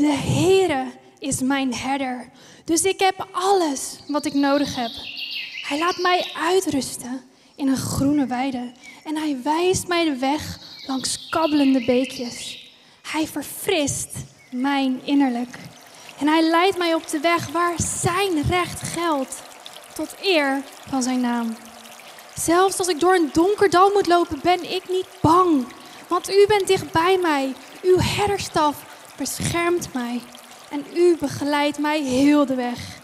De Heere is mijn herder, dus ik heb alles wat ik nodig heb. Hij laat mij uitrusten in een groene weide en hij wijst mij de weg langs kabbelende beekjes. Hij verfrist mijn innerlijk en hij leidt mij op de weg waar zijn recht geldt, tot eer van zijn naam. Zelfs als ik door een donker dal moet lopen, ben ik niet bang, want u bent dicht bij mij. Uw herderstaf beschermt mij en u begeleidt mij heel de weg.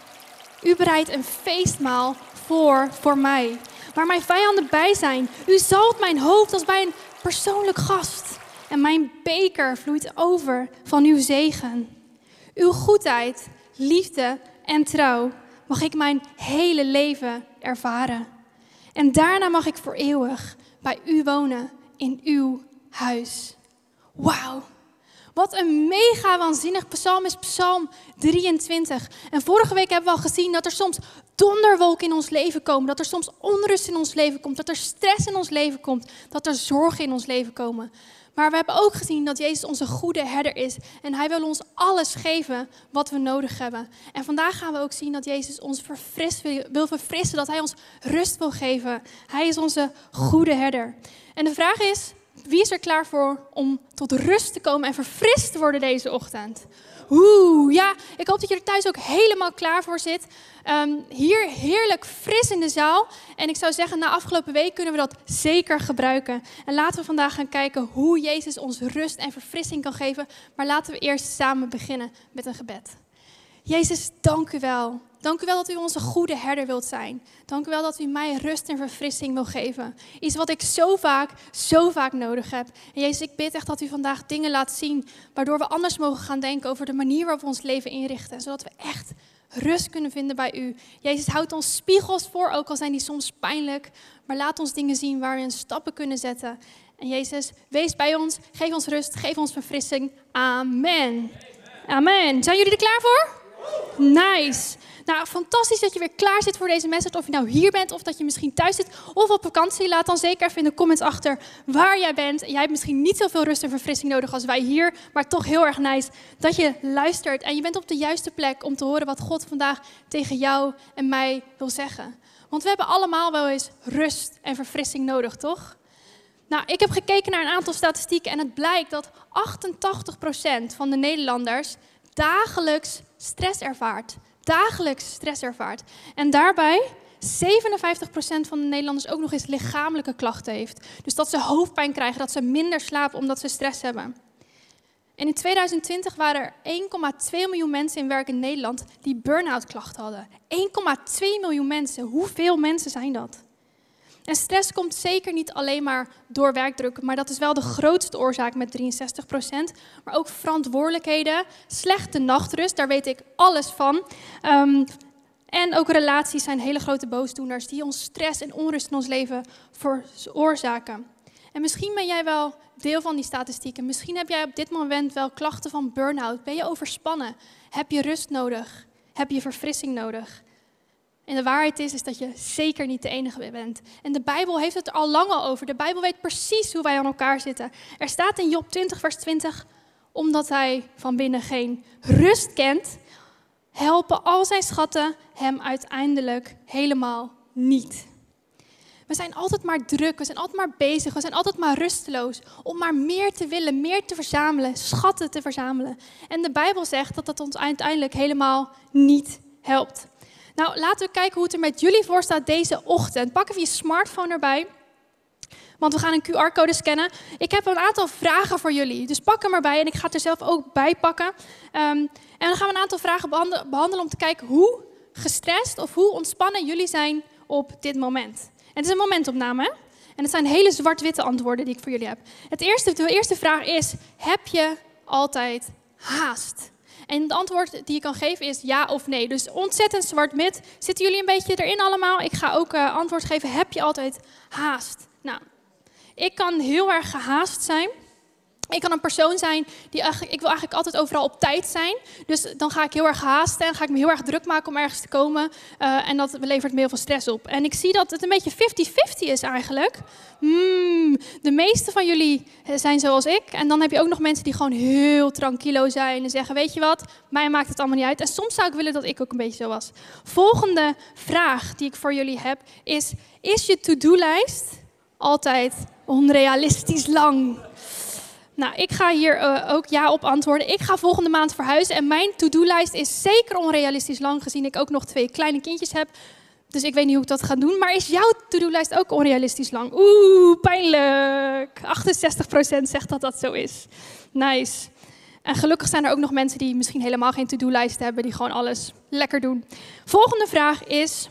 U bereidt een feestmaal voor voor mij, waar mijn vijanden bij zijn. U zalt mijn hoofd als bij een persoonlijk gast. En mijn beker vloeit over van uw zegen. Uw goedheid, liefde en trouw mag ik mijn hele leven ervaren. En daarna mag ik voor eeuwig bij u wonen in uw huis. Wauw. Wat een mega waanzinnig psalm is Psalm 23. En vorige week hebben we al gezien dat er soms donderwolken in ons leven komen. Dat er soms onrust in ons leven komt. Dat er stress in ons leven komt. Dat er zorgen in ons leven komen. Maar we hebben ook gezien dat Jezus onze goede herder is. En hij wil ons alles geven wat we nodig hebben. En vandaag gaan we ook zien dat Jezus ons verfrist, wil verfrissen. Dat hij ons rust wil geven. Hij is onze goede herder. En de vraag is, wie is er klaar voor om tot rust te komen en verfrist te worden deze ochtend? Oeh, ja, ik hoop dat je er thuis ook helemaal klaar voor zit. Ehm, hier heerlijk fris in de zaal. En ik zou zeggen, na afgelopen week kunnen we dat zeker gebruiken. En laten we vandaag gaan kijken hoe Jezus ons rust en verfrissing kan geven. Maar laten we eerst samen beginnen met een gebed. Jezus, dank u wel Dank u wel dat u onze goede herder wilt zijn. Dank u wel dat u mij rust en verfrissing wil geven. Iets wat ik zo vaak, zo vaak nodig heb. En Jezus, ik bid echt dat u vandaag dingen laat zien, waardoor we anders mogen gaan denken over de manier waarop we ons leven inrichten. Zodat we echt rust kunnen vinden bij u. Jezus, houd ons spiegels voor, ook al zijn die soms pijnlijk. Maar laat ons dingen zien waar we een stappen kunnen zetten. En Jezus, wees bij ons, geef ons rust, geef ons verfrissing. Amen. Amen. Zijn jullie er klaar voor? Nice. Nou, fantastisch dat je weer klaar zit voor deze message. Of je nou hier bent of dat je misschien thuis zit of op vakantie. Laat dan zeker even in de comments achter waar jij bent. Jij hebt misschien niet zoveel rust en verfrissing nodig als wij hier. Maar toch heel erg nice dat je luistert. En je bent op de juiste plek om te horen wat God vandaag tegen jou en mij wil zeggen. Want we hebben allemaal wel eens rust en verfrissing nodig, toch? Nou, ik heb gekeken naar een aantal statistieken en het blijkt dat 88% van de Nederlanders dagelijks stress ervaart dagelijks stress ervaart. En daarbij 57% van de Nederlanders ook nog eens lichamelijke klachten heeft. Dus dat ze hoofdpijn krijgen, dat ze minder slapen omdat ze stress hebben. En in 2020 waren er 1,2 miljoen mensen in werk in Nederland die burn-out klachten hadden. 1,2 miljoen mensen. Hoeveel mensen zijn dat? En stress komt zeker niet alleen maar door werkdruk, maar dat is wel de grootste oorzaak met 63%. Maar ook verantwoordelijkheden, slechte nachtrust, daar weet ik alles van. Ehm, en ook relaties zijn hele grote boosdoeners die ons stress en onrust in ons leven veroorzaken. En misschien ben jij wel deel van die statistieken. Misschien heb jij op dit moment wel klachten van burn-out. Ben je overspannen? Heb je rust nodig? Heb je verfrissing nodig? En de waarheid is, is dat je zeker niet de enige bent. En de Bijbel heeft het er al lang over. De Bijbel weet precies hoe wij aan elkaar zitten. Er staat in Job 20, vers 20, omdat hij van binnen geen rust kent, helpen al zijn schatten hem uiteindelijk helemaal niet. We zijn altijd maar druk, we zijn altijd maar bezig, we zijn altijd maar rusteloos om maar meer te willen, meer te verzamelen, schatten te verzamelen. En de Bijbel zegt dat dat ons uiteindelijk helemaal niet helpt. Nou, laten we kijken hoe het er met jullie voor staat deze ochtend. Pak even je smartphone erbij. Want we gaan een QR-code scannen. Ik heb een aantal vragen voor jullie. Dus pak hem erbij en ik ga het er zelf ook bij pakken. Um, en dan gaan we een aantal vragen behandelen om te kijken hoe gestrest of hoe ontspannen jullie zijn op dit moment. En het is een momentopname. En het zijn hele zwart-witte antwoorden die ik voor jullie heb. Het eerste, de eerste vraag is: heb je altijd haast? En het antwoord die je kan geven is ja of nee. Dus ontzettend zwart-wit. Zitten jullie een beetje erin allemaal? Ik ga ook uh, antwoord geven. Heb je altijd haast? Nou, ik kan heel erg gehaast zijn. Ik kan een persoon zijn die eigenlijk, ik wil eigenlijk altijd overal op tijd zijn. Dus dan ga ik heel erg haasten en ga ik me heel erg druk maken om ergens te komen. Uh, en dat levert me heel veel stress op. En ik zie dat het een beetje 50-50 is eigenlijk. Mm, de meeste van jullie zijn zoals ik. En dan heb je ook nog mensen die gewoon heel tranquilo zijn en zeggen: Weet je wat, mij maakt het allemaal niet uit. En soms zou ik willen dat ik ook een beetje zo was. Volgende vraag die ik voor jullie heb is: Is je to-do-lijst altijd onrealistisch lang? Nou, ik ga hier uh, ook ja op antwoorden. Ik ga volgende maand verhuizen en mijn to-do-lijst is zeker onrealistisch lang, gezien ik ook nog twee kleine kindjes heb. Dus ik weet niet hoe ik dat ga doen. Maar is jouw to-do-lijst ook onrealistisch lang? Oeh, pijnlijk. 68% zegt dat dat zo is. Nice. En gelukkig zijn er ook nog mensen die misschien helemaal geen to-do-lijst hebben, die gewoon alles lekker doen. Volgende vraag is: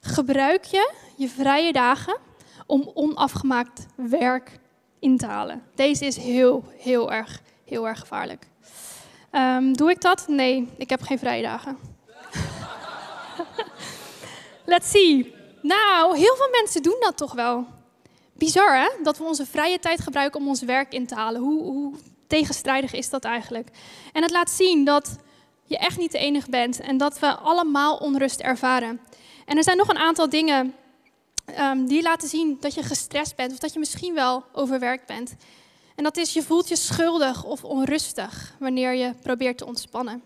gebruik je je vrije dagen om onafgemaakt werk in. Deze is heel, heel erg, heel erg gevaarlijk. Um, doe ik dat? Nee, ik heb geen vrije dagen. Let's see. Nou, heel veel mensen doen dat toch wel. Bizar hè, dat we onze vrije tijd gebruiken om ons werk in te halen. Hoe, hoe tegenstrijdig is dat eigenlijk? En het laat zien dat je echt niet de enige bent en dat we allemaal onrust ervaren. En er zijn nog een aantal dingen um, die laten zien dat je gestrest bent of dat je misschien wel overwerkt bent. En dat is, je voelt je schuldig of onrustig wanneer je probeert te ontspannen.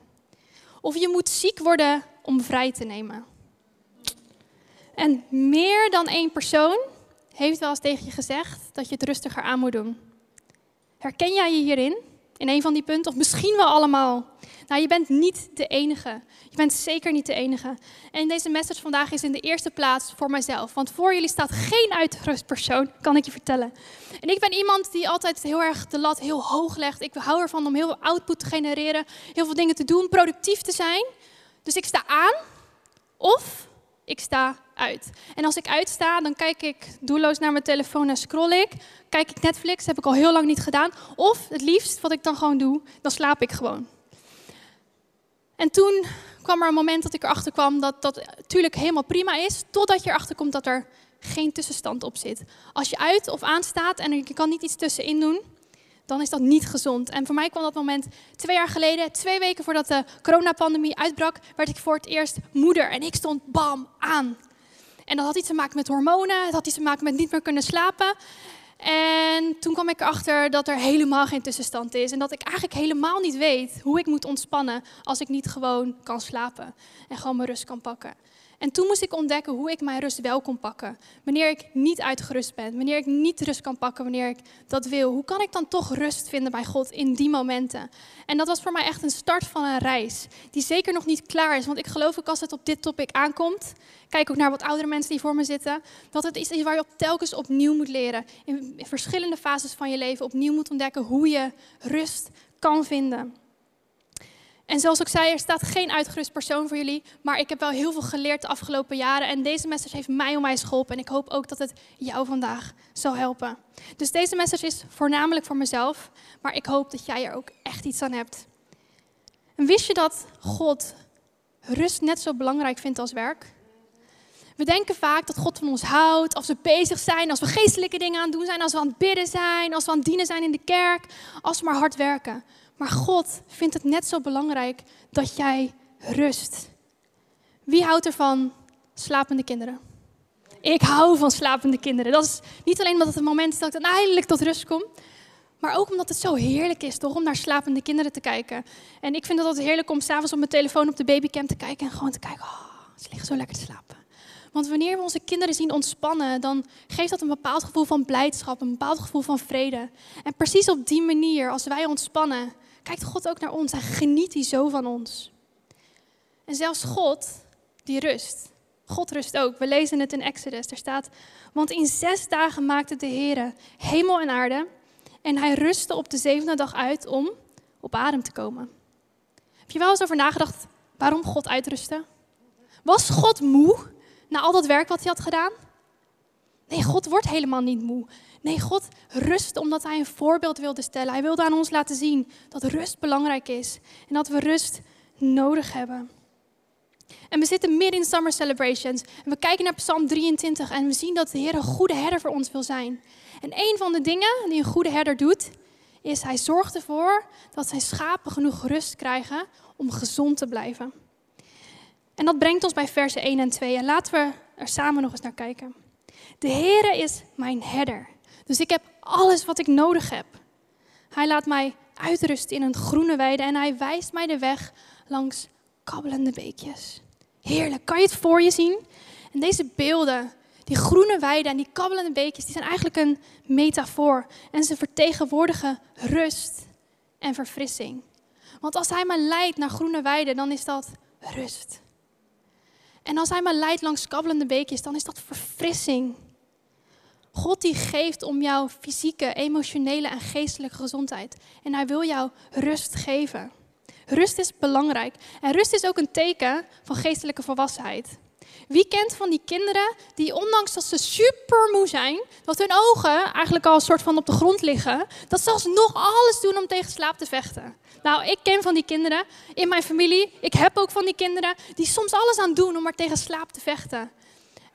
Of je moet ziek worden om vrij te nemen. En meer dan één persoon heeft wel eens tegen je gezegd dat je het rustiger aan moet doen. Herken jij je hierin? In een van die punten? Of misschien wel allemaal? Nou, je bent niet de enige. Je bent zeker niet de enige. En deze message vandaag is in de eerste plaats voor mijzelf. Want voor jullie staat geen uitgerust persoon, kan ik je vertellen. En ik ben iemand die altijd heel erg de lat heel hoog legt. Ik hou ervan om heel veel output te genereren, heel veel dingen te doen, productief te zijn. Dus ik sta aan of ik sta uit. En als ik uitsta, dan kijk ik doelloos naar mijn telefoon en scroll ik. Kijk ik Netflix, heb ik al heel lang niet gedaan. Of het liefst, wat ik dan gewoon doe, dan slaap ik gewoon. En toen kwam er een moment dat ik erachter kwam dat dat natuurlijk helemaal prima is, totdat je erachter komt dat er geen tussenstand op zit. Als je uit of aanstaat en je kan niet iets tussenin doen, dan is dat niet gezond. En voor mij kwam dat moment twee jaar geleden, twee weken voordat de coronapandemie uitbrak, werd ik voor het eerst moeder. En ik stond bam aan. En dat had iets te maken met hormonen, het had iets te maken met niet meer kunnen slapen. En toen kwam ik erachter dat er helemaal geen tussenstand is. En dat ik eigenlijk helemaal niet weet hoe ik moet ontspannen als ik niet gewoon kan slapen. En gewoon mijn rust kan pakken. En toen moest ik ontdekken hoe ik mijn rust wel kon pakken. Wanneer ik niet uitgerust ben, wanneer ik niet rust kan pakken wanneer ik dat wil. Hoe kan ik dan toch rust vinden bij God in die momenten? En dat was voor mij echt een start van een reis, die zeker nog niet klaar is. Want ik geloof ook als het op dit topic aankomt, kijk ook naar wat oudere mensen die voor me zitten, dat het iets is waar je op telkens opnieuw moet leren. In verschillende fases van je leven opnieuw moet ontdekken hoe je rust kan vinden. En zoals ik zei, er staat geen uitgerust persoon voor jullie, maar ik heb wel heel veel geleerd de afgelopen jaren. En deze message heeft mij om mij geholpen en ik hoop ook dat het jou vandaag zal helpen. Dus deze message is voornamelijk voor mezelf, maar ik hoop dat jij er ook echt iets aan hebt. En wist je dat God rust net zo belangrijk vindt als werk? We denken vaak dat God van ons houdt als we bezig zijn, als we geestelijke dingen aan het doen zijn, als we aan het bidden zijn, als we aan het dienen zijn in de kerk, als we maar hard werken. Maar God vindt het net zo belangrijk dat jij rust. Wie houdt er van slapende kinderen? Ik hou van slapende kinderen. Dat is niet alleen omdat het een moment is dat ik dan eindelijk tot rust kom, maar ook omdat het zo heerlijk is toch om naar slapende kinderen te kijken. En ik vind het altijd heerlijk om s'avonds op mijn telefoon op de babycam te kijken en gewoon te kijken, oh, ze liggen zo lekker te slapen. Want wanneer we onze kinderen zien ontspannen, dan geeft dat een bepaald gevoel van blijdschap, een bepaald gevoel van vrede. En precies op die manier, als wij ontspannen, kijkt God ook naar ons en geniet hij zo van ons. En zelfs God, die rust. God rust ook. We lezen het in Exodus. Er staat, want in zes dagen maakte de Heer hemel en aarde. En hij rustte op de zevende dag uit om op adem te komen. Heb je wel eens over nagedacht waarom God uitrustte? Was God moe na al dat werk wat hij had gedaan? Nee, God wordt helemaal niet moe. Nee, God rust omdat Hij een voorbeeld wilde stellen. Hij wilde aan ons laten zien dat rust belangrijk is en dat we rust nodig hebben. En we zitten midden in Summer Celebrations. En we kijken naar Psalm 23 en we zien dat de Heer een goede herder voor ons wil zijn. En een van de dingen die een goede herder doet, is hij zorgt ervoor dat zijn schapen genoeg rust krijgen om gezond te blijven. En dat brengt ons bij versen 1 en 2. En laten we er samen nog eens naar kijken. De Heere is mijn herder. Dus ik heb alles wat ik nodig heb. Hij laat mij uitrusten in een groene weide en hij wijst mij de weg langs kabbelende beekjes. Heerlijk, kan je het voor je zien? En deze beelden, die groene weide en die kabbelende beekjes, die zijn eigenlijk een metafoor. En ze vertegenwoordigen rust en verfrissing. Want als hij me leidt naar groene weiden, dan is dat rust. En als hij me leidt langs kabbelende beekjes, dan is dat verfrissing. God die geeft om jouw fysieke, emotionele en geestelijke gezondheid. En hij wil jou rust geven. Rust is belangrijk. En rust is ook een teken van geestelijke volwassenheid. Wie kent van die kinderen die ondanks dat ze super moe zijn, dat hun ogen eigenlijk al een soort van op de grond liggen, dat ze alsnog alles doen om tegen slaap te vechten? Nou, ik ken van die kinderen in mijn familie. Ik heb ook van die kinderen die soms alles aan doen om maar tegen slaap te vechten.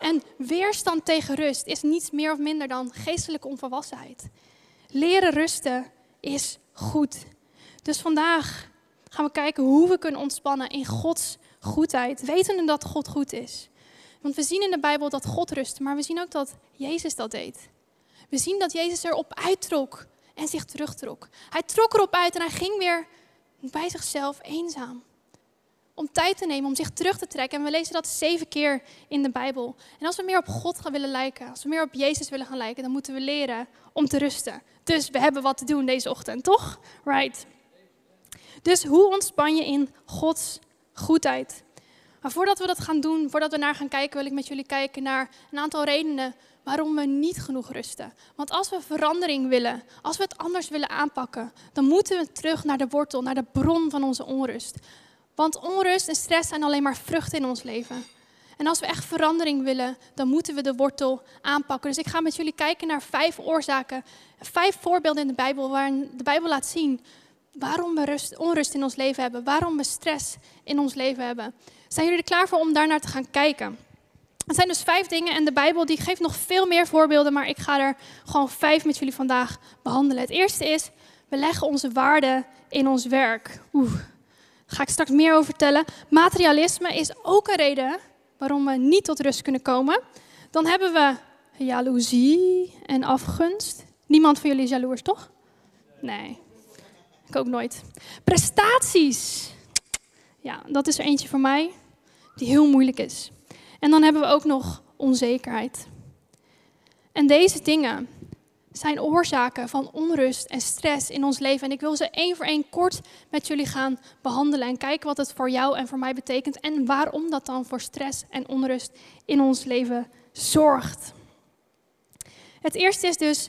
En weerstand tegen rust is niets meer of minder dan geestelijke onvolwassenheid. Leren rusten is goed. Dus vandaag gaan we kijken hoe we kunnen ontspannen in Gods goedheid, wetende dat God goed is. Want we zien in de Bijbel dat God rustte, maar we zien ook dat Jezus dat deed. We zien dat Jezus erop uittrok en zich terugtrok. Hij trok erop uit en hij ging weer bij zichzelf eenzaam. Om tijd te nemen, om zich terug te trekken. En we lezen dat zeven keer in de Bijbel. En als we meer op God gaan willen lijken, als we meer op Jezus willen gaan lijken, dan moeten we leren om te rusten. Dus we hebben wat te doen deze ochtend, toch? Right. Dus hoe ontspan je in Gods goedheid? Maar voordat we dat gaan doen, voordat we naar gaan kijken, wil ik met jullie kijken naar een aantal redenen waarom we niet genoeg rusten. Want als we verandering willen, als we het anders willen aanpakken, dan moeten we terug naar de wortel, naar de bron van onze onrust. Want onrust en stress zijn alleen maar vruchten in ons leven. En als we echt verandering willen, dan moeten we de wortel aanpakken. Dus ik ga met jullie kijken naar vijf oorzaken, vijf voorbeelden in de Bijbel, waarin de Bijbel laat zien waarom we rust, onrust in ons leven hebben, waarom we stress in ons leven hebben. Zijn jullie er klaar voor om daarnaar te gaan kijken? Het zijn dus vijf dingen en de Bijbel die geeft nog veel meer voorbeelden, maar ik ga er gewoon vijf met jullie vandaag behandelen. Het eerste is, we leggen onze waarde in ons werk. Oeh, ga ik straks meer over vertellen. Materialisme is ook een reden waarom we niet tot rust kunnen komen. Dan hebben we jaloezie en afgunst. Niemand van jullie is jaloers, toch? Nee, ik ook nooit. Prestaties. Ja, dat is er eentje voor mij die heel moeilijk is. En dan hebben we ook nog onzekerheid. En deze dingen zijn oorzaken van onrust en stress in ons leven. En ik wil ze één voor één kort met jullie gaan behandelen en kijken wat het voor jou en voor mij betekent en waarom dat dan voor stress en onrust in ons leven zorgt. Het eerste is dus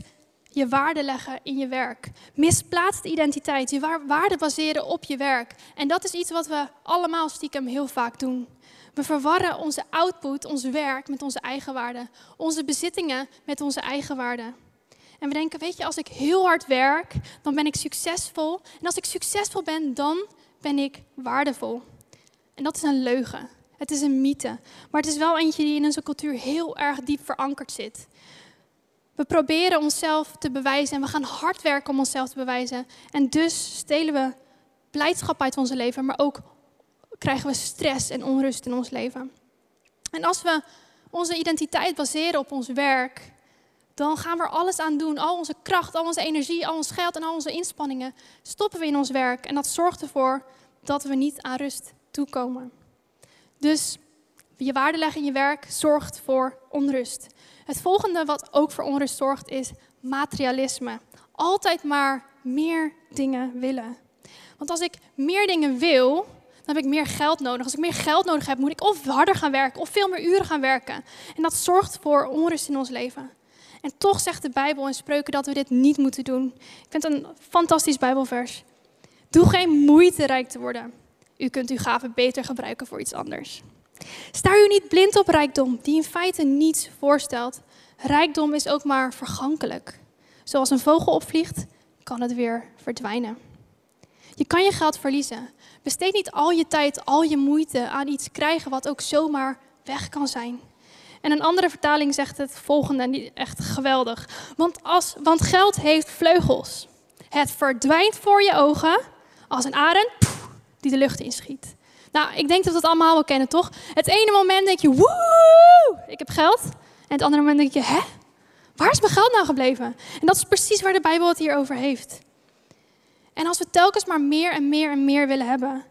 je waarde leggen in je werk. Misplaatste identiteit, je waarde baseren op je werk. En dat is iets wat we allemaal stiekem heel vaak doen. We verwarren onze output, ons werk, met onze eigen waarde. Onze bezittingen met onze eigen waarde. En we denken, weet je, als ik heel hard werk, dan ben ik succesvol. En als ik succesvol ben, dan ben ik waardevol. En dat is een leugen. Het is een mythe. Maar het is wel eentje die in onze cultuur heel erg diep verankerd zit. We proberen onszelf te bewijzen en we gaan hard werken om onszelf te bewijzen. En dus stelen we blijdschap uit onze leven, maar ook krijgen we stress en onrust in ons leven. En als we onze identiteit baseren op ons werk, dan gaan we er alles aan doen. Al onze kracht, al onze energie, al ons geld en al onze inspanningen stoppen we in ons werk. En dat zorgt ervoor dat we niet aan rust toekomen. Dus je waarde leggen in je werk zorgt voor onrust. Het volgende wat ook voor onrust zorgt is materialisme. Altijd maar meer dingen willen. Want als ik meer dingen wil, dan heb ik meer geld nodig. Als ik meer geld nodig heb, moet ik of harder gaan werken of veel meer uren gaan werken. En dat zorgt voor onrust in ons leven. En toch zegt de Bijbel in spreuken dat we dit niet moeten doen. Ik vind het een fantastisch Bijbelvers. Doe geen moeite rijk te worden. U kunt uw gaven beter gebruiken voor iets anders. Sta u niet blind op rijkdom, die in feite niets voorstelt. Rijkdom is ook maar vergankelijk. Zoals een vogel opvliegt, kan het weer verdwijnen. Je kan je geld verliezen. Besteed niet al je tijd, al je moeite aan iets krijgen wat ook zomaar weg kan zijn. En een andere vertaling zegt het volgende, en die echt geweldig. Want, als, want geld heeft vleugels. Het verdwijnt voor je ogen als een arend die de lucht inschiet. Nou, ik denk dat we het allemaal wel kennen, toch? Het ene moment denk je, woe, ik heb geld. En het andere moment denk je, hè? Waar is mijn geld nou gebleven? En dat is precies waar de Bijbel het hier over heeft. En als we telkens maar meer en meer en meer willen hebben,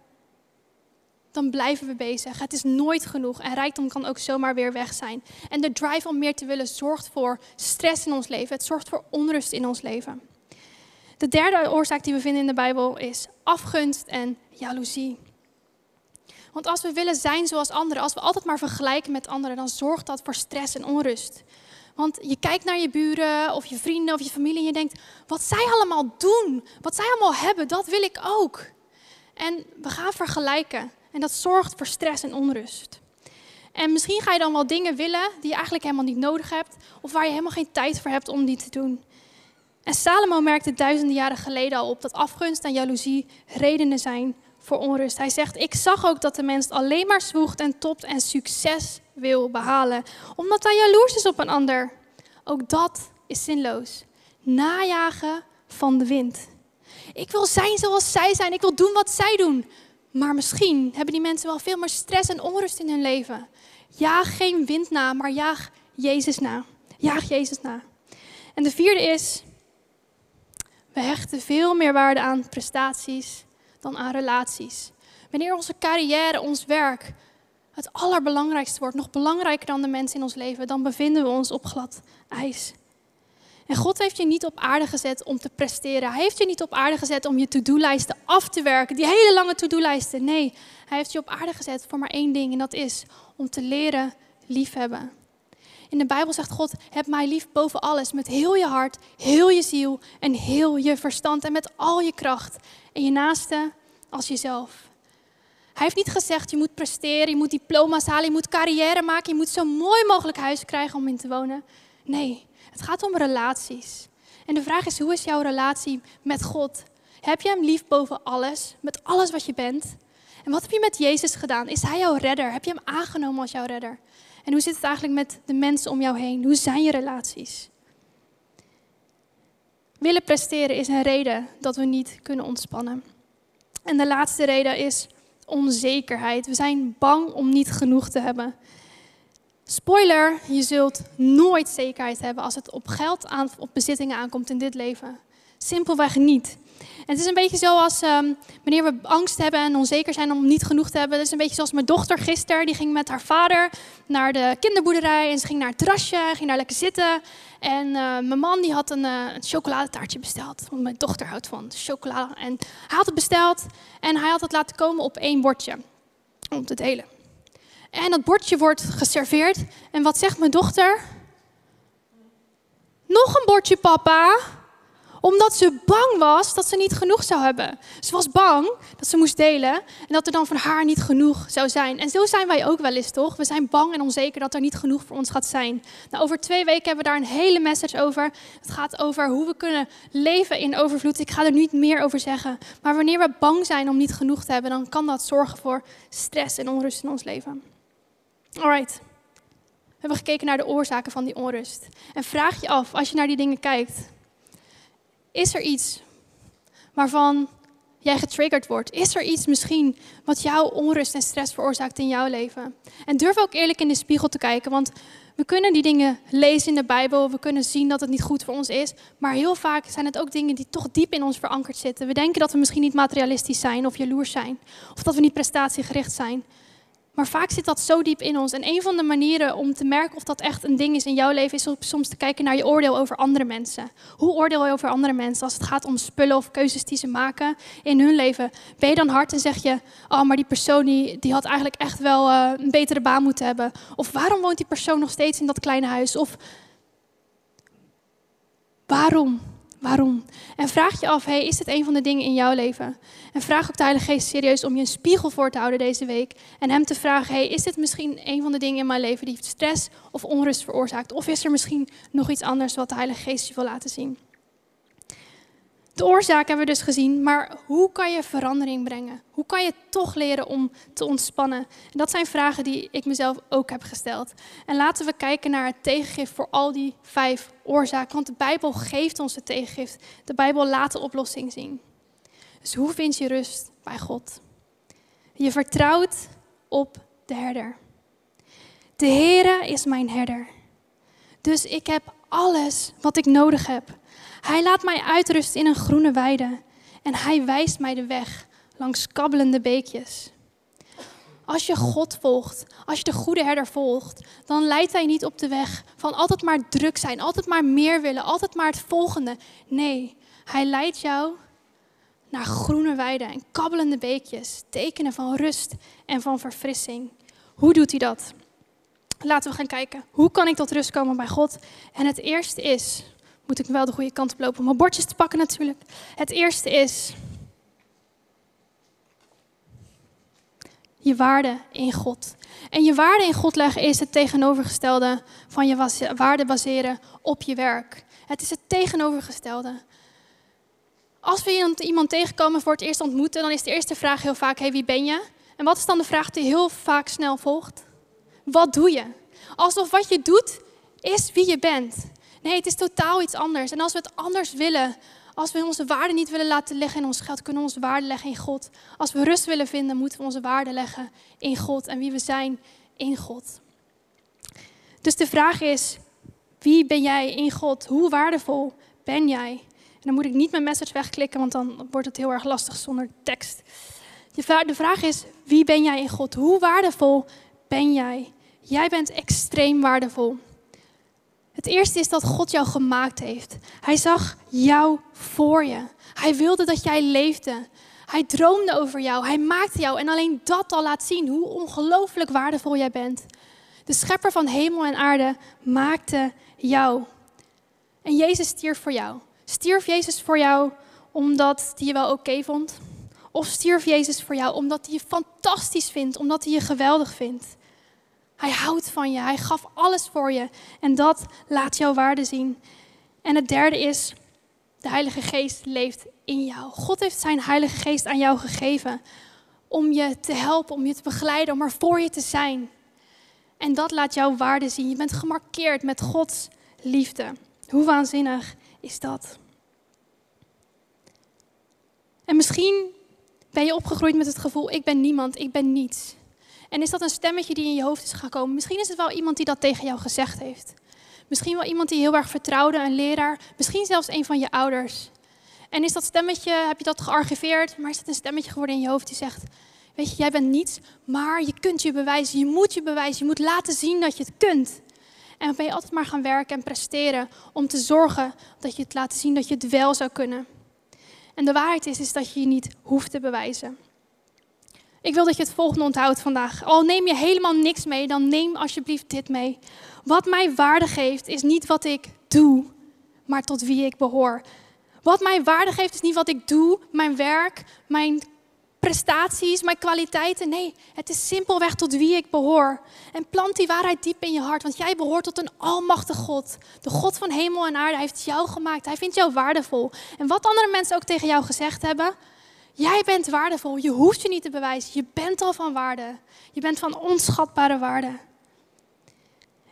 dan blijven we bezig. Het is nooit genoeg en rijkdom kan ook zomaar weer weg zijn. En de drive om meer te willen zorgt voor stress in ons leven. Het zorgt voor onrust in ons leven. De derde oorzaak die we vinden in de Bijbel is afgunst en jaloezie. Want als we willen zijn zoals anderen, als we altijd maar vergelijken met anderen, dan zorgt dat voor stress en onrust. Want je kijkt naar je buren of je vrienden of je familie en je denkt, wat zij allemaal doen, wat zij allemaal hebben, dat wil ik ook. En we gaan vergelijken en dat zorgt voor stress en onrust. En misschien ga je dan wel dingen willen die je eigenlijk helemaal niet nodig hebt of waar je helemaal geen tijd voor hebt om die te doen. En Salomo merkte duizenden jaren geleden al op dat afgunst en jaloezie redenen zijn voor onrust. Hij zegt: Ik zag ook dat de mens alleen maar zwoegt en topt en succes wil behalen, omdat hij jaloers is op een ander. Ook dat is zinloos. Najagen van de wind. Ik wil zijn zoals zij zijn, ik wil doen wat zij doen. Maar misschien hebben die mensen wel veel meer stress en onrust in hun leven. Jaag geen wind na, maar jaag Jezus na. Jaag Jezus na. En de vierde is, we hechten veel meer waarde aan prestaties dan aan relaties. Wanneer onze carrière, ons werk het allerbelangrijkste wordt, nog belangrijker dan de mensen in ons leven, dan bevinden we ons op glad ijs. En God heeft je niet op aarde gezet om te presteren. Hij heeft je niet op aarde gezet om je to-do-lijsten af te werken, die hele lange to-do-lijsten. Nee, hij heeft je op aarde gezet voor maar één ding en dat is om te leren liefhebben. In de Bijbel zegt God: heb mij lief boven alles, met heel je hart, heel je ziel en heel je verstand en met al je kracht. En je naaste als jezelf. Hij heeft niet gezegd, je moet presteren, je moet diploma's halen, je moet carrière maken, je moet zo mooi mogelijk huis krijgen om in te wonen. Nee, het gaat om relaties. En de vraag is, hoe is jouw relatie met God? Heb je hem lief boven alles, met alles wat je bent? En wat heb je met Jezus gedaan? Is hij jouw redder? Heb je hem aangenomen als jouw redder? En hoe zit het eigenlijk met de mensen om jou heen? Hoe zijn je relaties? Willen presteren is een reden dat we niet kunnen ontspannen. En de laatste reden is onzekerheid. We zijn bang om niet genoeg te hebben. Spoiler, je zult nooit zekerheid hebben als het op geld, aan, op bezittingen aankomt in dit leven. Simpelweg niet. En het is een beetje zoals um, wanneer we angst hebben en onzeker zijn om niet genoeg te hebben. Het is een beetje zoals mijn dochter gisteren. Die ging met haar vader naar de kinderboerderij en ze ging naar het terrasje, ging daar lekker zitten. En uh, mijn man die had een, uh, een, chocoladetaartje besteld. Want mijn dochter houdt van chocolade. En hij had het besteld en hij had het laten komen op één bordje om te delen. En dat bordje wordt geserveerd. En wat zegt mijn dochter? Nog een bordje, papa omdat ze bang was dat ze niet genoeg zou hebben. Ze was bang dat ze moest delen en dat er dan van haar niet genoeg zou zijn. En zo zijn wij ook wel eens, toch? We zijn bang en onzeker dat er niet genoeg voor ons gaat zijn. Nou, over twee weken hebben we daar een hele message over. Het gaat over hoe we kunnen leven in overvloed. Ik ga er niet meer over zeggen. Maar wanneer we bang zijn om niet genoeg te hebben, dan kan dat zorgen voor stress en onrust in ons leven. Alright. We hebben gekeken naar de oorzaken van die onrust. En vraag je af, als je naar die dingen kijkt, is er iets waarvan jij getriggerd wordt? Is er iets misschien wat jou onrust en stress veroorzaakt in jouw leven? En durf ook eerlijk in de spiegel te kijken, want we kunnen die dingen lezen in de Bijbel, we kunnen zien dat het niet goed voor ons is, maar heel vaak zijn het ook dingen die toch diep in ons verankerd zitten. We denken dat we misschien niet materialistisch zijn of jaloers zijn, of dat we niet prestatiegericht zijn. Maar vaak zit dat zo diep in ons. En een van de manieren om te merken of dat echt een ding is in jouw leven, is om soms te kijken naar je oordeel over andere mensen. Hoe oordeel je over andere mensen als het gaat om spullen of keuzes die ze maken in hun leven? Ben je dan hard en zeg je, oh, maar die persoon die, die had eigenlijk echt wel uh, een betere baan moeten hebben? Of waarom woont die persoon nog steeds in dat kleine huis? Of waarom? Waarom? En vraag je af, hey, is dit een van de dingen in jouw leven? En vraag ook de Heilige Geest serieus om je een spiegel voor te houden deze week. En hem te vragen, hey, is dit misschien een van de dingen in mijn leven die stress of onrust veroorzaakt? Of is er misschien nog iets anders wat de Heilige Geest je wil laten zien? De oorzaak hebben we dus gezien, maar hoe kan je verandering brengen? Hoe kan je toch leren om te ontspannen? En dat zijn vragen die ik mezelf ook heb gesteld. En laten we kijken naar het tegengif voor al die vijf oorzaken, want de Bijbel geeft ons het tegengif. De Bijbel laat de oplossing zien. Dus hoe vind je rust bij God? Je vertrouwt op de herder. De Heere is mijn herder. Dus ik heb alles wat ik nodig heb. Hij laat mij uitrusten in een groene weide en hij wijst mij de weg langs kabbelende beekjes. Als je God volgt, als je de goede herder volgt, dan leidt hij niet op de weg van altijd maar druk zijn, altijd maar meer willen, altijd maar het volgende. Nee, hij leidt jou naar groene weiden en kabbelende beekjes, tekenen van rust en van verfrissing. Hoe doet hij dat? Laten we gaan kijken. Hoe kan ik tot rust komen bij God? En het eerste is, moet ik wel de goede kant op lopen om mijn bordjes te pakken natuurlijk. Het eerste is je waarde in God. En je waarde in God leggen is het tegenovergestelde van je waarde baseren op je werk. Het is het tegenovergestelde. Als we iemand tegenkomen voor het eerst ontmoeten, dan is de eerste vraag heel vaak: hey, wie ben je? En wat is dan de vraag die heel vaak snel volgt? Wat doe je? Alsof wat je doet is wie je bent. Nee, het is totaal iets anders. En als we het anders willen, als we onze waarde niet willen laten leggen in ons geld, kunnen we onze waarde leggen in God. Als we rust willen vinden, moeten we onze waarde leggen in God en wie we zijn in God. Dus de vraag is, wie ben jij in God? Hoe waardevol ben jij? En dan moet ik niet mijn message wegklikken, want dan wordt het heel erg lastig zonder tekst. De vraag is, wie ben jij in God? Hoe waardevol ben jij? Jij bent extreem waardevol. Het eerste is dat God jou gemaakt heeft. Hij zag jou voor je. Hij wilde dat jij leefde. Hij droomde over jou. Hij maakte jou. En alleen dat al laat zien hoe ongelooflijk waardevol jij bent. De schepper van hemel en aarde maakte jou. En Jezus stierf voor jou. Stierf Jezus voor jou omdat hij je wel oké vond? Of stierf Jezus voor jou omdat hij je fantastisch vindt, omdat hij je geweldig vindt? Hij houdt van je. Hij gaf alles voor je. En dat laat jouw waarde zien. En het derde is, de Heilige Geest leeft in jou. God heeft zijn Heilige Geest aan jou gegeven om je te helpen, om je te begeleiden, om er voor je te zijn. En dat laat jouw waarde zien. Je bent gemarkeerd met Gods liefde. Hoe waanzinnig is dat? En misschien ben je opgegroeid met het gevoel: ik ben niemand, ik ben niets. En is dat een stemmetje die in je hoofd is gekomen? Misschien is het wel iemand die dat tegen jou gezegd heeft. Misschien wel iemand die heel erg vertrouwde, een leraar. Misschien zelfs een van je ouders. En is dat stemmetje, heb je dat gearchiveerd, maar is het een stemmetje geworden in je hoofd die zegt: Weet je, jij bent niets, maar je kunt je bewijzen, je moet je bewijzen, je moet laten zien dat je het kunt. En dan ben je altijd maar gaan werken en presteren om te zorgen dat je het laat zien dat je het wel zou kunnen. En de waarheid is, is dat je je niet hoeft te bewijzen. Ik wil dat je het volgende onthoudt vandaag. Al neem je helemaal niks mee, dan neem alsjeblieft dit mee. Wat mij waarde geeft, is niet wat ik doe, maar tot wie ik behoor. Wat mij waarde geeft, is niet wat ik doe, mijn werk, mijn prestaties, mijn kwaliteiten. Nee, het is simpelweg tot wie ik behoor. En plant die waarheid diep in je hart, want jij behoort tot een almachtig God. De God van hemel en aarde heeft jou gemaakt. Hij vindt jou waardevol. En wat andere mensen ook tegen jou gezegd hebben, Jij bent waardevol. Je hoeft je niet te bewijzen. Je bent al van waarde. Je bent van onschatbare waarde.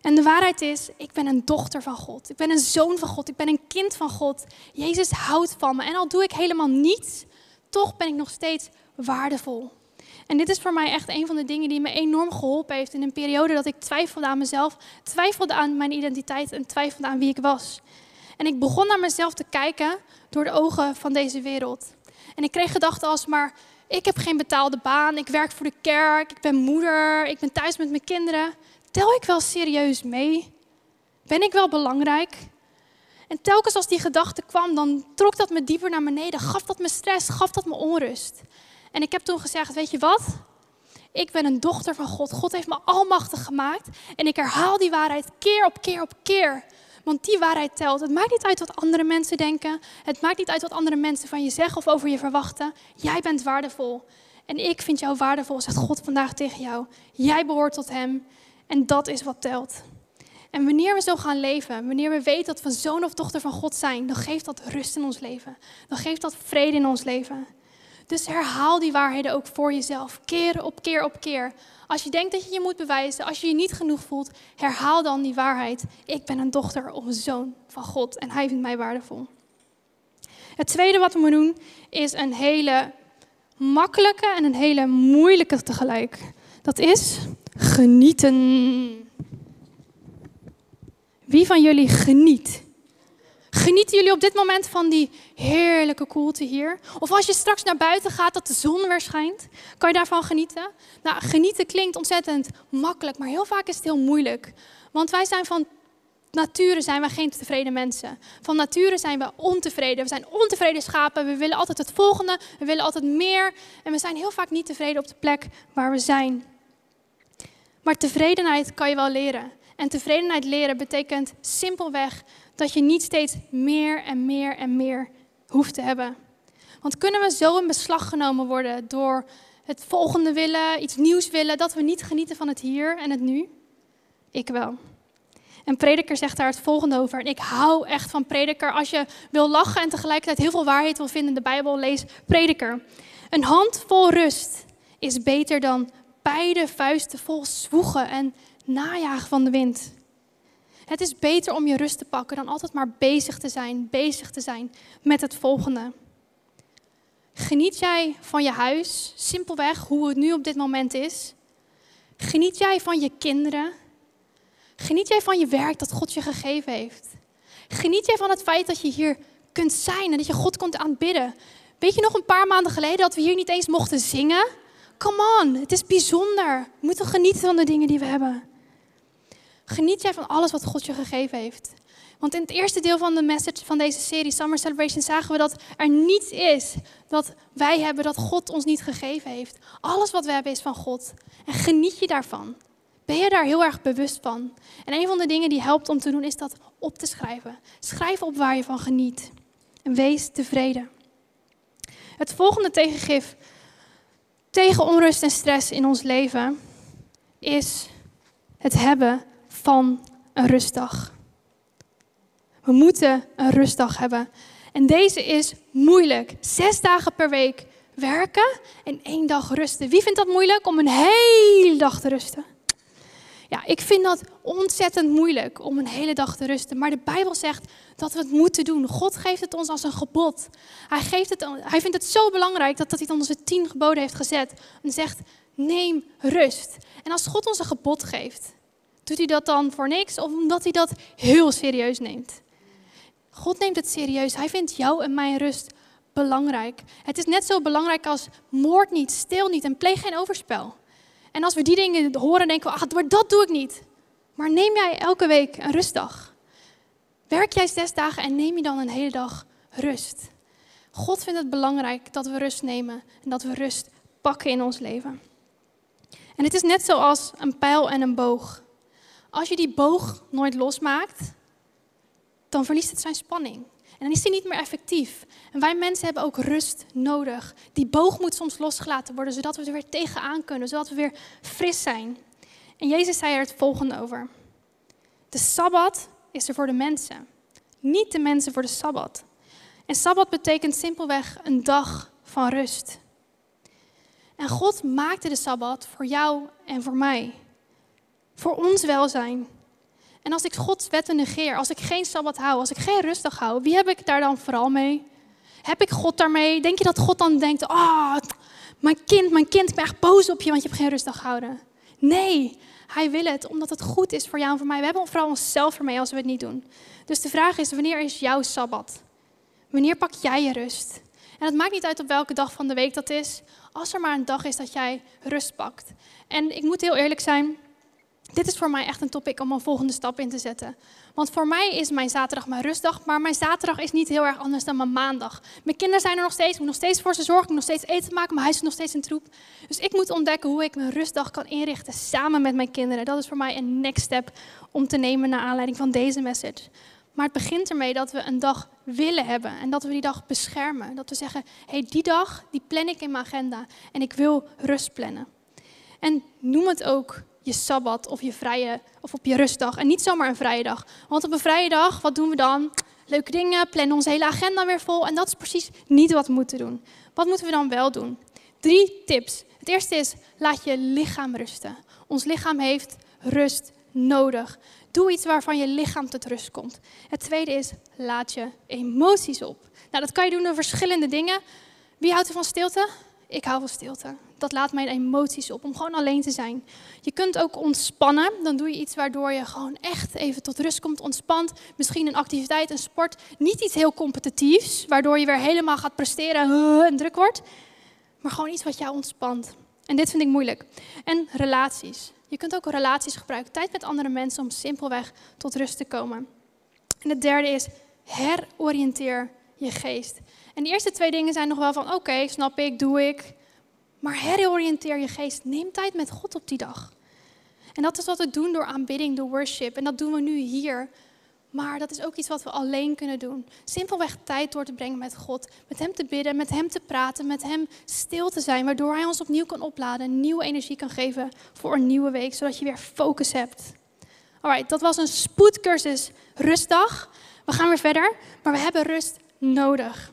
En de waarheid is, ik ben een dochter van God. Ik ben een zoon van God. Ik ben een kind van God. Jezus houdt van me. En al doe ik helemaal niets, toch ben ik nog steeds waardevol. En dit is voor mij echt een van de dingen die me enorm geholpen heeft in een periode dat ik twijfelde aan mezelf, twijfelde aan mijn identiteit en twijfelde aan wie ik was. En ik begon naar mezelf te kijken door de ogen van deze wereld. En ik kreeg gedachten als, maar ik heb geen betaalde baan, ik werk voor de kerk, ik ben moeder, ik ben thuis met mijn kinderen. Tel ik wel serieus mee? Ben ik wel belangrijk? En telkens als die gedachte kwam, dan trok dat me dieper naar beneden, gaf dat me stress, gaf dat me onrust. En ik heb toen gezegd, weet je wat? Ik ben een dochter van God. God heeft me almachtig gemaakt. En ik herhaal die waarheid keer op keer op keer. Want die waarheid telt. Het maakt niet uit wat andere mensen denken. Het maakt niet uit wat andere mensen van je zeggen of over je verwachten. Jij bent waardevol. En ik vind jou waardevol, zegt God vandaag tegen jou. Jij behoort tot Hem. En dat is wat telt. En wanneer we zo gaan leven, wanneer we weten dat we zoon of dochter van God zijn, dan geeft dat rust in ons leven. Dan geeft dat vrede in ons leven. Dus herhaal die waarheden ook voor jezelf, keer op keer op keer. Als je denkt dat je je moet bewijzen, als je je niet genoeg voelt, herhaal dan die waarheid. Ik ben een dochter of een zoon van God en hij vindt mij waardevol. Het tweede wat we moeten doen is een hele makkelijke en een hele moeilijke tegelijk. Dat is genieten. Wie van jullie geniet? Genieten jullie op dit moment van die heerlijke koelte hier? Of als je straks naar buiten gaat dat de zon weer schijnt, kan je daarvan genieten? Nou, genieten klinkt ontzettend makkelijk, maar heel vaak is het heel moeilijk. Want wij zijn van nature zijn we geen tevreden mensen. Van nature zijn we ontevreden. We zijn ontevreden schapen. We willen altijd het volgende. We willen altijd meer. En we zijn heel vaak niet tevreden op de plek waar we zijn. Maar tevredenheid kan je wel leren. En tevredenheid leren betekent simpelweg dat je niet steeds meer en meer en meer hoeft te hebben. Want kunnen we zo in beslag genomen worden door het volgende willen, iets nieuws willen, dat we niet genieten van het hier en het nu? Ik wel. En Prediker zegt daar het volgende over. En ik hou echt van Prediker. Als je wil lachen en tegelijkertijd heel veel waarheid wil vinden in de Bijbel, lees Prediker. Een hand vol rust is beter dan beide vuisten vol zwoegen en najagen van de wind. Het is beter om je rust te pakken dan altijd maar bezig te zijn, bezig te zijn met het volgende. Geniet jij van je huis, simpelweg hoe het nu op dit moment is? Geniet jij van je kinderen? Geniet jij van je werk dat God je gegeven heeft? Geniet jij van het feit dat je hier kunt zijn en dat je God kunt aanbidden? Weet je nog een paar maanden geleden dat we hier niet eens mochten zingen? Come on, het is bijzonder. We moeten genieten van de dingen die we hebben. Geniet jij van alles wat God je gegeven heeft? Want in het eerste deel van de message van deze serie, Summer Celebration, zagen we dat er niets is dat wij hebben dat God ons niet gegeven heeft. Alles wat we hebben is van God. En geniet je daarvan. Ben je daar heel erg bewust van? En een van de dingen die helpt om te doen is dat op te schrijven. Schrijf op waar je van geniet. En wees tevreden. Het volgende tegengif tegen onrust en stress in ons leven is het hebben van een rustdag. We moeten een rustdag hebben. En deze is moeilijk. Zes dagen per week werken en één dag rusten. Wie vindt dat moeilijk om een hele dag te rusten? Ja, ik vind dat ontzettend moeilijk om een hele dag te rusten. Maar de Bijbel zegt dat we het moeten doen. God geeft het ons als een gebod. Hij, geeft het, hij vindt het zo belangrijk dat, dat hij het onze tien geboden heeft gezet. En zegt, neem rust. En als God ons een gebod geeft, doet hij dat dan voor niks of omdat hij dat heel serieus neemt? God neemt het serieus. Hij vindt jou en mijn rust belangrijk. Het is net zo belangrijk als moord niet, stil niet en pleeg geen overspel. En als we die dingen horen, denken we, ach, dat doe ik niet. Maar neem jij elke week een rustdag? Werk jij zes dagen en neem je dan een hele dag rust? God vindt het belangrijk dat we rust nemen en dat we rust pakken in ons leven. En het is net zoals een pijl en een boog. Als je die boog nooit losmaakt, dan verliest het zijn spanning. En dan is die niet meer effectief. En wij mensen hebben ook rust nodig. Die boog moet soms losgelaten worden, zodat we er weer tegenaan kunnen, zodat we weer fris zijn. En Jezus zei er het volgende over. De Sabbat is er voor de mensen, niet de mensen voor de Sabbat. En Sabbat betekent simpelweg een dag van rust. En God maakte de Sabbat voor jou en voor mij. Voor ons welzijn. En als ik Gods wetten negeer, als ik geen Sabbat hou, als ik geen rustdag hou, wie heb ik daar dan vooral mee? Heb ik God daarmee? Denk je dat God dan denkt, ah, oh, mijn kind, mijn kind, ik ben echt boos op je, want je hebt geen rustdag gehouden? Nee, hij wil het, omdat het goed is voor jou en voor mij. We hebben vooral onszelf ermee als we het niet doen. Dus de vraag is, wanneer is jouw Sabbat? Wanneer pak jij je rust? En het maakt niet uit op welke dag van de week dat is, als er maar een dag is dat jij rust pakt. En ik moet heel eerlijk zijn, dit is voor mij echt een topic om een volgende stap in te zetten. Want voor mij is mijn zaterdag mijn rustdag, maar mijn zaterdag is niet heel erg anders dan mijn maandag. Mijn kinderen zijn er nog steeds, ik moet nog steeds voor ze zorgen, ik moet nog steeds eten maken, mijn huis is nog steeds een troep. Dus ik moet ontdekken hoe ik mijn rustdag kan inrichten samen met mijn kinderen. Dat is voor mij een next step om te nemen naar aanleiding van deze message. Maar het begint ermee dat we een dag willen hebben en dat we die dag beschermen. Dat we zeggen, hé, hey, die dag die plan ik in mijn agenda en ik wil rust plannen. En noem het ook je sabbat of je vrije of op je rustdag en niet zomaar een vrije dag. Want op een vrije dag, wat doen we dan? Leuke dingen, plannen onze hele agenda weer vol en dat is precies niet wat we moeten doen. Wat moeten we dan wel doen? Drie tips. Het eerste is, laat je lichaam rusten. Ons lichaam heeft rust nodig. Doe iets waarvan je lichaam tot rust komt. Het tweede is, laat je emoties op. Nou, dat kan je doen door verschillende dingen. Wie houdt er van stilte? Ik hou van stilte. Dat laat mijn emoties op, om gewoon alleen te zijn. Je kunt ook ontspannen. Dan doe je iets waardoor je gewoon echt even tot rust komt, ontspant. Misschien een activiteit, een sport. Niet iets heel competitiefs, waardoor je weer helemaal gaat presteren en druk wordt. Maar gewoon iets wat jou ontspant. En dit vind ik moeilijk. En relaties. Je kunt ook relaties gebruiken, tijd met andere mensen om simpelweg tot rust te komen. En het derde is heroriënteer je geest. En die eerste twee dingen zijn nog wel van oké, snap ik, doe ik. Maar heroriënteer je geest. Neem tijd met God op die dag. En dat is wat we doen door aanbidding, door worship. En dat doen we nu hier. Maar dat is ook iets wat we alleen kunnen doen. Simpelweg tijd door te brengen met God. Met Hem te bidden, met Hem te praten, met Hem stil te zijn. Waardoor Hij ons opnieuw kan opladen, nieuwe energie kan geven voor een nieuwe week. Zodat je weer focus hebt. Alright, dat was een spoedcursus rustdag. We gaan weer verder, maar we hebben rust nodig.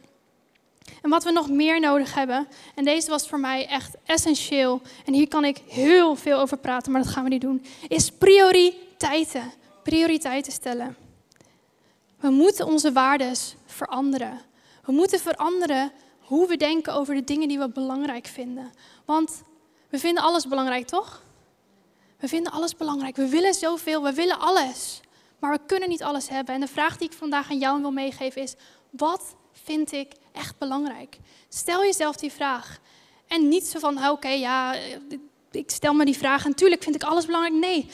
En wat we nog meer nodig hebben, en deze was voor mij echt essentieel, en hier kan ik heel veel over praten, maar dat gaan we niet doen, is prioriteiten. Prioriteiten stellen. We moeten onze waarden veranderen. We moeten veranderen hoe we denken over de dingen die we belangrijk vinden. Want we vinden alles belangrijk, toch? We vinden alles belangrijk. We willen zoveel, we willen alles. Maar we kunnen niet alles hebben. En de vraag die ik vandaag aan jou wil meegeven is: wat vind ik echt belangrijk? Stel jezelf die vraag. En niet zo van: oké, ja, ik stel me die vraag en natuurlijk vind ik alles belangrijk. Nee,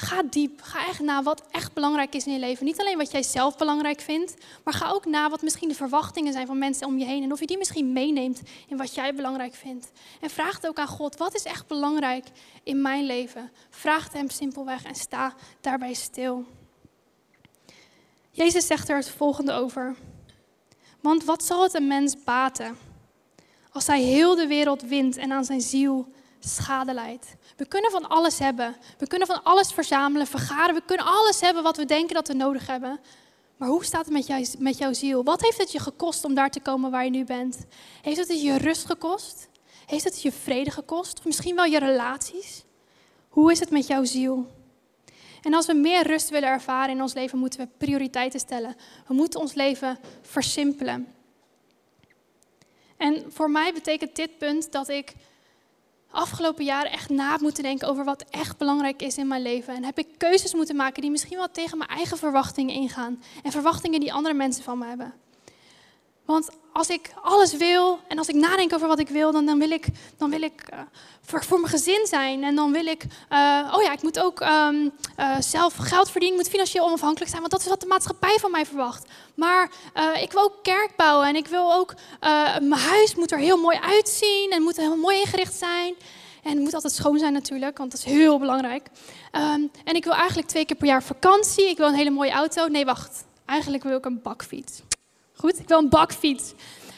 Ga diep. Ga echt na wat echt belangrijk is in je leven. Niet alleen wat jij zelf belangrijk vindt, maar ga ook na wat misschien de verwachtingen zijn van mensen om je heen. En of je die misschien meeneemt in wat jij belangrijk vindt. En vraag het ook aan God: wat is echt belangrijk in mijn leven? Vraag hem simpelweg en sta daarbij stil. Jezus zegt er het volgende over. Want wat zal het een mens baten als hij heel de wereld wint en aan zijn ziel schade leidt? We kunnen van alles hebben. We kunnen van alles verzamelen, vergaren. We kunnen alles hebben wat we denken dat we nodig hebben. Maar hoe staat het met, met jouw ziel? Wat heeft het je gekost om daar te komen waar je nu bent? Heeft het je rust gekost? Heeft het je vrede gekost? Of misschien wel je relaties? Hoe is het met jouw ziel? En als we meer rust willen ervaren in ons leven, moeten we prioriteiten stellen. We moeten ons leven versimpelen. En voor mij betekent dit punt dat ik afgelopen jaren echt na moeten denken over wat echt belangrijk is in mijn leven. En heb ik keuzes moeten maken die misschien wel tegen mijn eigen verwachtingen ingaan. En verwachtingen die andere mensen van me hebben. Want als ik alles wil en als ik nadenk over wat ik wil, dan, dan wil ik, dan wil ik uh, voor, mijn gezin zijn. En dan wil ik, uh, oh ja, ik moet ook um, uh, zelf geld verdienen, ik moet financieel onafhankelijk zijn, want dat is wat de maatschappij van mij verwacht. Maar ik wil ook kerk bouwen en ik wil ook, mijn huis moet er heel mooi uitzien en moet er heel mooi ingericht zijn. En het moet altijd schoon zijn natuurlijk, want dat is heel belangrijk. Um, en ik wil eigenlijk twee keer per jaar vakantie. Ik wil een hele mooie auto. Nee, wacht. Eigenlijk wil ik een bakfiets. Goed, ik wil een bakfiets.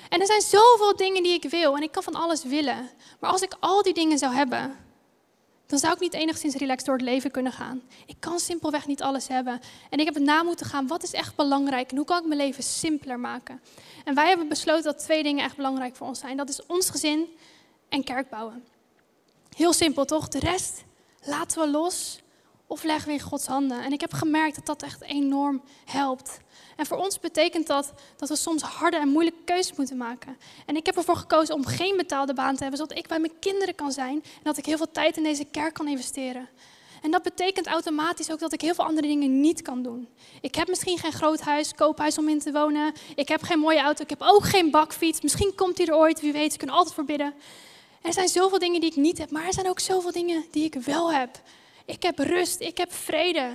En er zijn zoveel dingen die ik wil en ik kan van alles willen. Maar als ik al die dingen zou hebben, dan zou ik niet enigszins relaxed door het leven kunnen gaan. Ik kan simpelweg niet alles hebben. En ik heb het na moeten gaan, wat is echt belangrijk en hoe kan ik mijn leven simpeler maken? En wij hebben besloten dat twee dingen echt belangrijk voor ons zijn. Dat is ons gezin en kerk bouwen. Heel simpel toch? De rest laten we los of leggen we in Gods handen. En ik heb gemerkt dat dat echt enorm helpt. En voor ons betekent dat dat we soms harde en moeilijke keuzes moeten maken. En ik heb ervoor gekozen om geen betaalde baan te hebben, zodat ik bij mijn kinderen kan zijn en dat ik heel veel tijd in deze kerk kan investeren. En dat betekent automatisch ook dat ik heel veel andere dingen niet kan doen. Ik heb misschien geen groot huis, koophuis om in te wonen. Ik heb geen mooie auto. Ik heb ook geen bakfiets. Misschien komt die er ooit, wie weet. Ze kunnen altijd voorbidden. Er zijn zoveel dingen die ik niet heb, maar er zijn ook zoveel dingen die ik wel heb. Ik heb rust, ik heb vrede.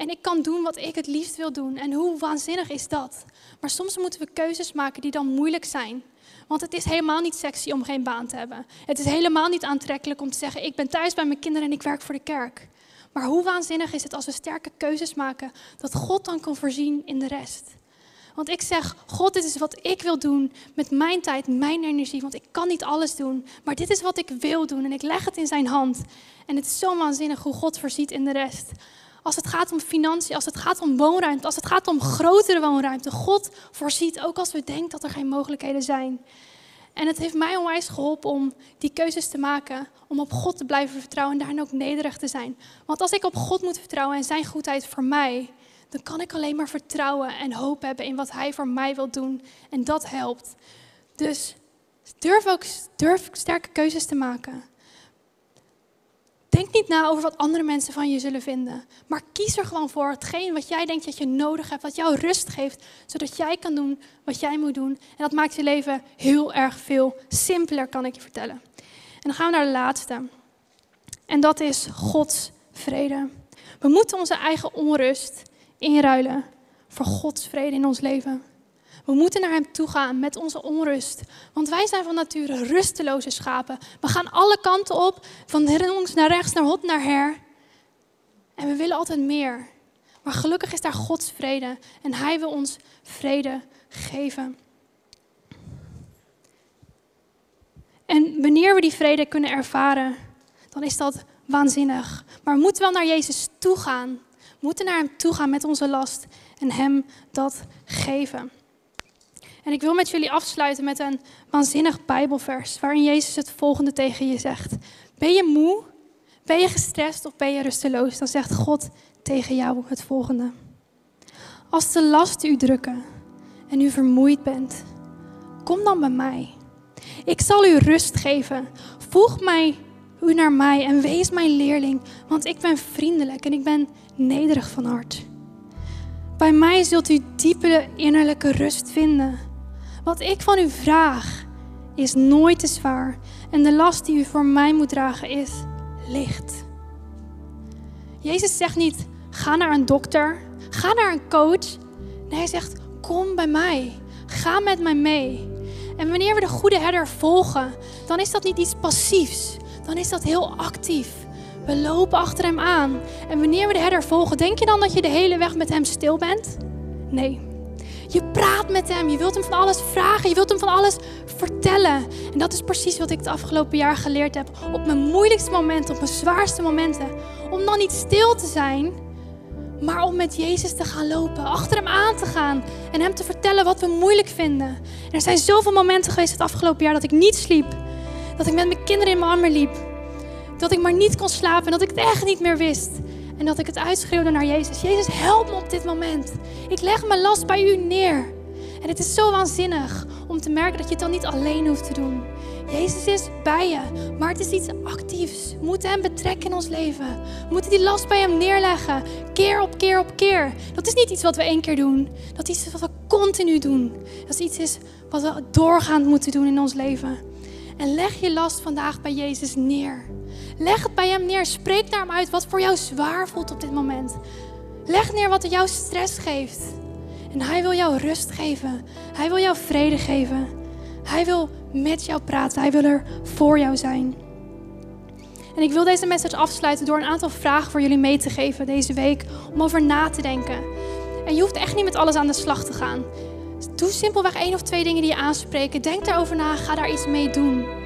En ik kan doen wat ik het liefst wil doen. En hoe waanzinnig is dat? Maar soms moeten we keuzes maken die dan moeilijk zijn. Want het is helemaal niet sexy om geen baan te hebben. Het is helemaal niet aantrekkelijk om te zeggen: Ik ben thuis bij mijn kinderen en ik werk voor de kerk. Maar hoe waanzinnig is het als we sterke keuzes maken, dat God dan kan voorzien in de rest? Want ik zeg, God, dit is wat ik wil doen met mijn tijd, mijn energie. Want ik kan niet alles doen. Maar dit is wat ik wil doen. En ik leg het in zijn hand. En het is zo waanzinnig hoe God voorziet in de rest. Als het gaat om financiën, als het gaat om woonruimte, als het gaat om grotere woonruimte. God voorziet ook als we denken dat er geen mogelijkheden zijn. En het heeft mij onwijs geholpen om die keuzes te maken, om op God te blijven vertrouwen en daarin ook nederig te zijn. Want als ik op God moet vertrouwen en zijn goedheid voor mij, dan kan ik alleen maar vertrouwen en hoop hebben in wat Hij voor mij wil doen. En dat helpt. Dus durf ook durf sterke keuzes te maken. Denk niet na over wat andere mensen van je zullen vinden. Maar kies er gewoon voor hetgeen wat jij denkt dat je nodig hebt. Wat jou rust geeft. Zodat jij kan doen wat jij moet doen. En dat maakt je leven heel erg veel simpeler, kan ik je vertellen. En dan gaan we naar de laatste. En dat is Gods vrede. We moeten onze eigen onrust inruilen voor Gods vrede in ons leven. We moeten naar Hem toe gaan met onze onrust. Want wij zijn van nature rusteloze schapen. We gaan alle kanten op, van links naar rechts, naar hot naar her. En we willen altijd meer. Maar gelukkig is daar Gods vrede. En Hij wil ons vrede geven. En wanneer we die vrede kunnen ervaren, dan is dat waanzinnig. Maar we moeten wel naar Jezus toe gaan. We moeten naar Hem toe gaan met onze last en Hem dat geven. En ik wil met jullie afsluiten met een waanzinnig Bijbelvers waarin Jezus het volgende tegen je zegt. Ben je moe? Ben je gestrest of ben je rusteloos? Dan zegt God tegen jou het volgende. Als de lasten u drukken en u vermoeid bent, kom dan bij mij. Ik zal u rust geven. Voeg mij, u naar mij en wees mijn leerling, want ik ben vriendelijk en ik ben nederig van hart. Bij mij zult u diepe innerlijke rust vinden. Wat ik van u vraag is nooit te zwaar. En de last die u voor mij moet dragen is licht. Jezus zegt niet, ga naar een dokter, ga naar een coach. Nee, hij zegt, kom bij mij. Ga met mij mee. En wanneer we de goede herder volgen, dan is dat niet iets passiefs. Dan is dat heel actief. We lopen achter hem aan. En wanneer we de herder volgen, denk je dan dat je de hele weg met hem stil bent? Nee. Je praat met hem, je wilt hem van alles vragen, je wilt hem van alles vertellen. En dat is precies wat ik het afgelopen jaar geleerd heb. Op mijn moeilijkste momenten, op mijn zwaarste momenten. Om dan niet stil te zijn, maar om met Jezus te gaan lopen, achter hem aan te gaan en hem te vertellen wat we moeilijk vinden. En er zijn zoveel momenten geweest het afgelopen jaar dat ik niet sliep. Dat ik met mijn kinderen in mijn armen liep. Dat ik maar niet kon slapen en dat ik het echt niet meer wist. En dat ik het uitschreeuwde naar Jezus. Jezus, help me op dit moment. Ik leg mijn last bij u neer. En het is zo waanzinnig om te merken dat je het dan niet alleen hoeft te doen. Jezus is bij je, maar het is iets actiefs. We moeten Hem betrekken in ons leven. We moeten die last bij Hem neerleggen, keer op keer op keer. Dat is niet iets wat we één keer doen. Dat is iets wat we continu doen. Dat is iets is wat we doorgaand moeten doen in ons leven. En leg je last vandaag bij Jezus neer. Leg het bij Hem neer. Spreek naar Hem uit wat voor jou zwaar voelt op dit moment. Leg neer wat jou stress geeft. En Hij wil jou rust geven. Hij wil jou vrede geven. Hij wil met jou praten. Hij wil er voor jou zijn. En ik wil deze message afsluiten door een aantal vragen voor jullie mee te geven deze week. Om over na te denken. En je hoeft echt niet met alles aan de slag te gaan. Doe simpelweg één of twee dingen die je aanspreken. Denk daarover na. Ga daar iets mee doen.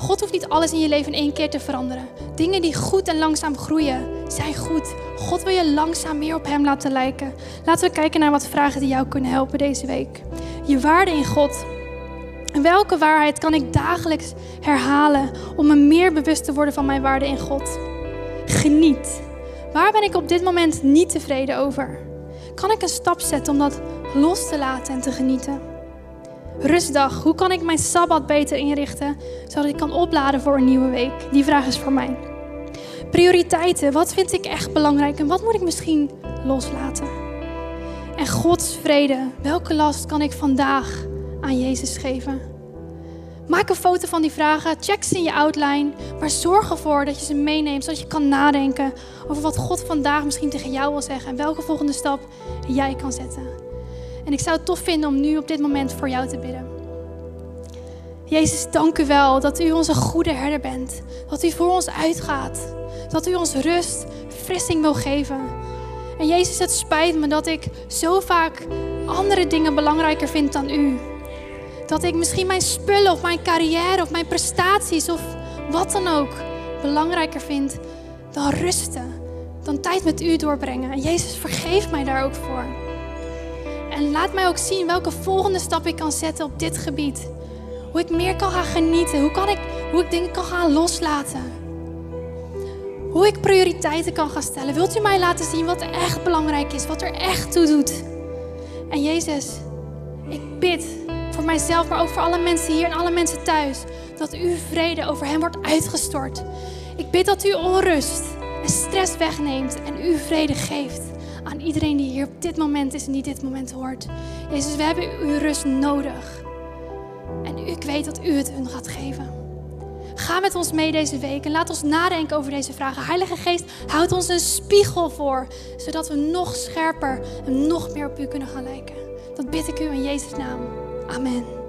God hoeft niet alles in je leven in één keer te veranderen. Dingen die goed en langzaam groeien, zijn goed. God wil je langzaam meer op Hem laten lijken. Laten we kijken naar wat vragen die jou kunnen helpen deze week. Je waarde in God. welke waarheid kan ik dagelijks herhalen om me meer bewust te worden van mijn waarde in God? Geniet. Waar ben ik op dit moment niet tevreden over? Kan ik een stap zetten om dat los te laten en te genieten? Rustdag. Hoe kan ik mijn sabbat beter inrichten, zodat ik kan opladen voor een nieuwe week? Die vraag is voor mij. Prioriteiten. Wat vind ik echt belangrijk en wat moet ik misschien loslaten? En Gods vrede. Welke last kan ik vandaag aan Jezus geven? Maak een foto van die vragen, check ze in je outline, maar zorg ervoor dat je ze meeneemt, zodat je kan nadenken over wat God vandaag misschien tegen jou wil zeggen en welke volgende stap jij kan zetten. En ik zou het tof vinden om nu op dit moment voor jou te bidden. Jezus, dank u wel dat u onze goede herder bent. Dat u voor ons uitgaat. Dat u ons rust, frissing wil geven. En Jezus, het spijt me dat ik zo vaak andere dingen belangrijker vind dan u. Dat ik misschien mijn spullen of mijn carrière of mijn prestaties of wat dan ook belangrijker vind dan rusten. Dan tijd met u doorbrengen. En Jezus, vergeef mij daar ook voor. En laat mij ook zien welke volgende stap ik kan zetten op dit gebied. Hoe ik meer kan gaan genieten. Hoe, kan ik, hoe ik dingen kan gaan loslaten. Hoe ik prioriteiten kan gaan stellen. Wilt u mij laten zien wat echt belangrijk is? Wat er echt toe doet? En Jezus, ik bid voor mijzelf, maar ook voor alle mensen hier en alle mensen thuis. Dat uw vrede over hen wordt uitgestort. Ik bid dat u onrust en stress wegneemt en uw vrede geeft aan iedereen die hier op dit moment is en die dit moment hoort. Jezus, we hebben uw rust nodig. En ik weet dat u het hun gaat geven. Ga met ons mee deze week en laat ons nadenken over deze vragen. Heilige Geest, houd ons een spiegel voor, zodat we nog scherper en nog meer op u kunnen gaan lijken. Dat bid ik u in Jezus' naam. Amen.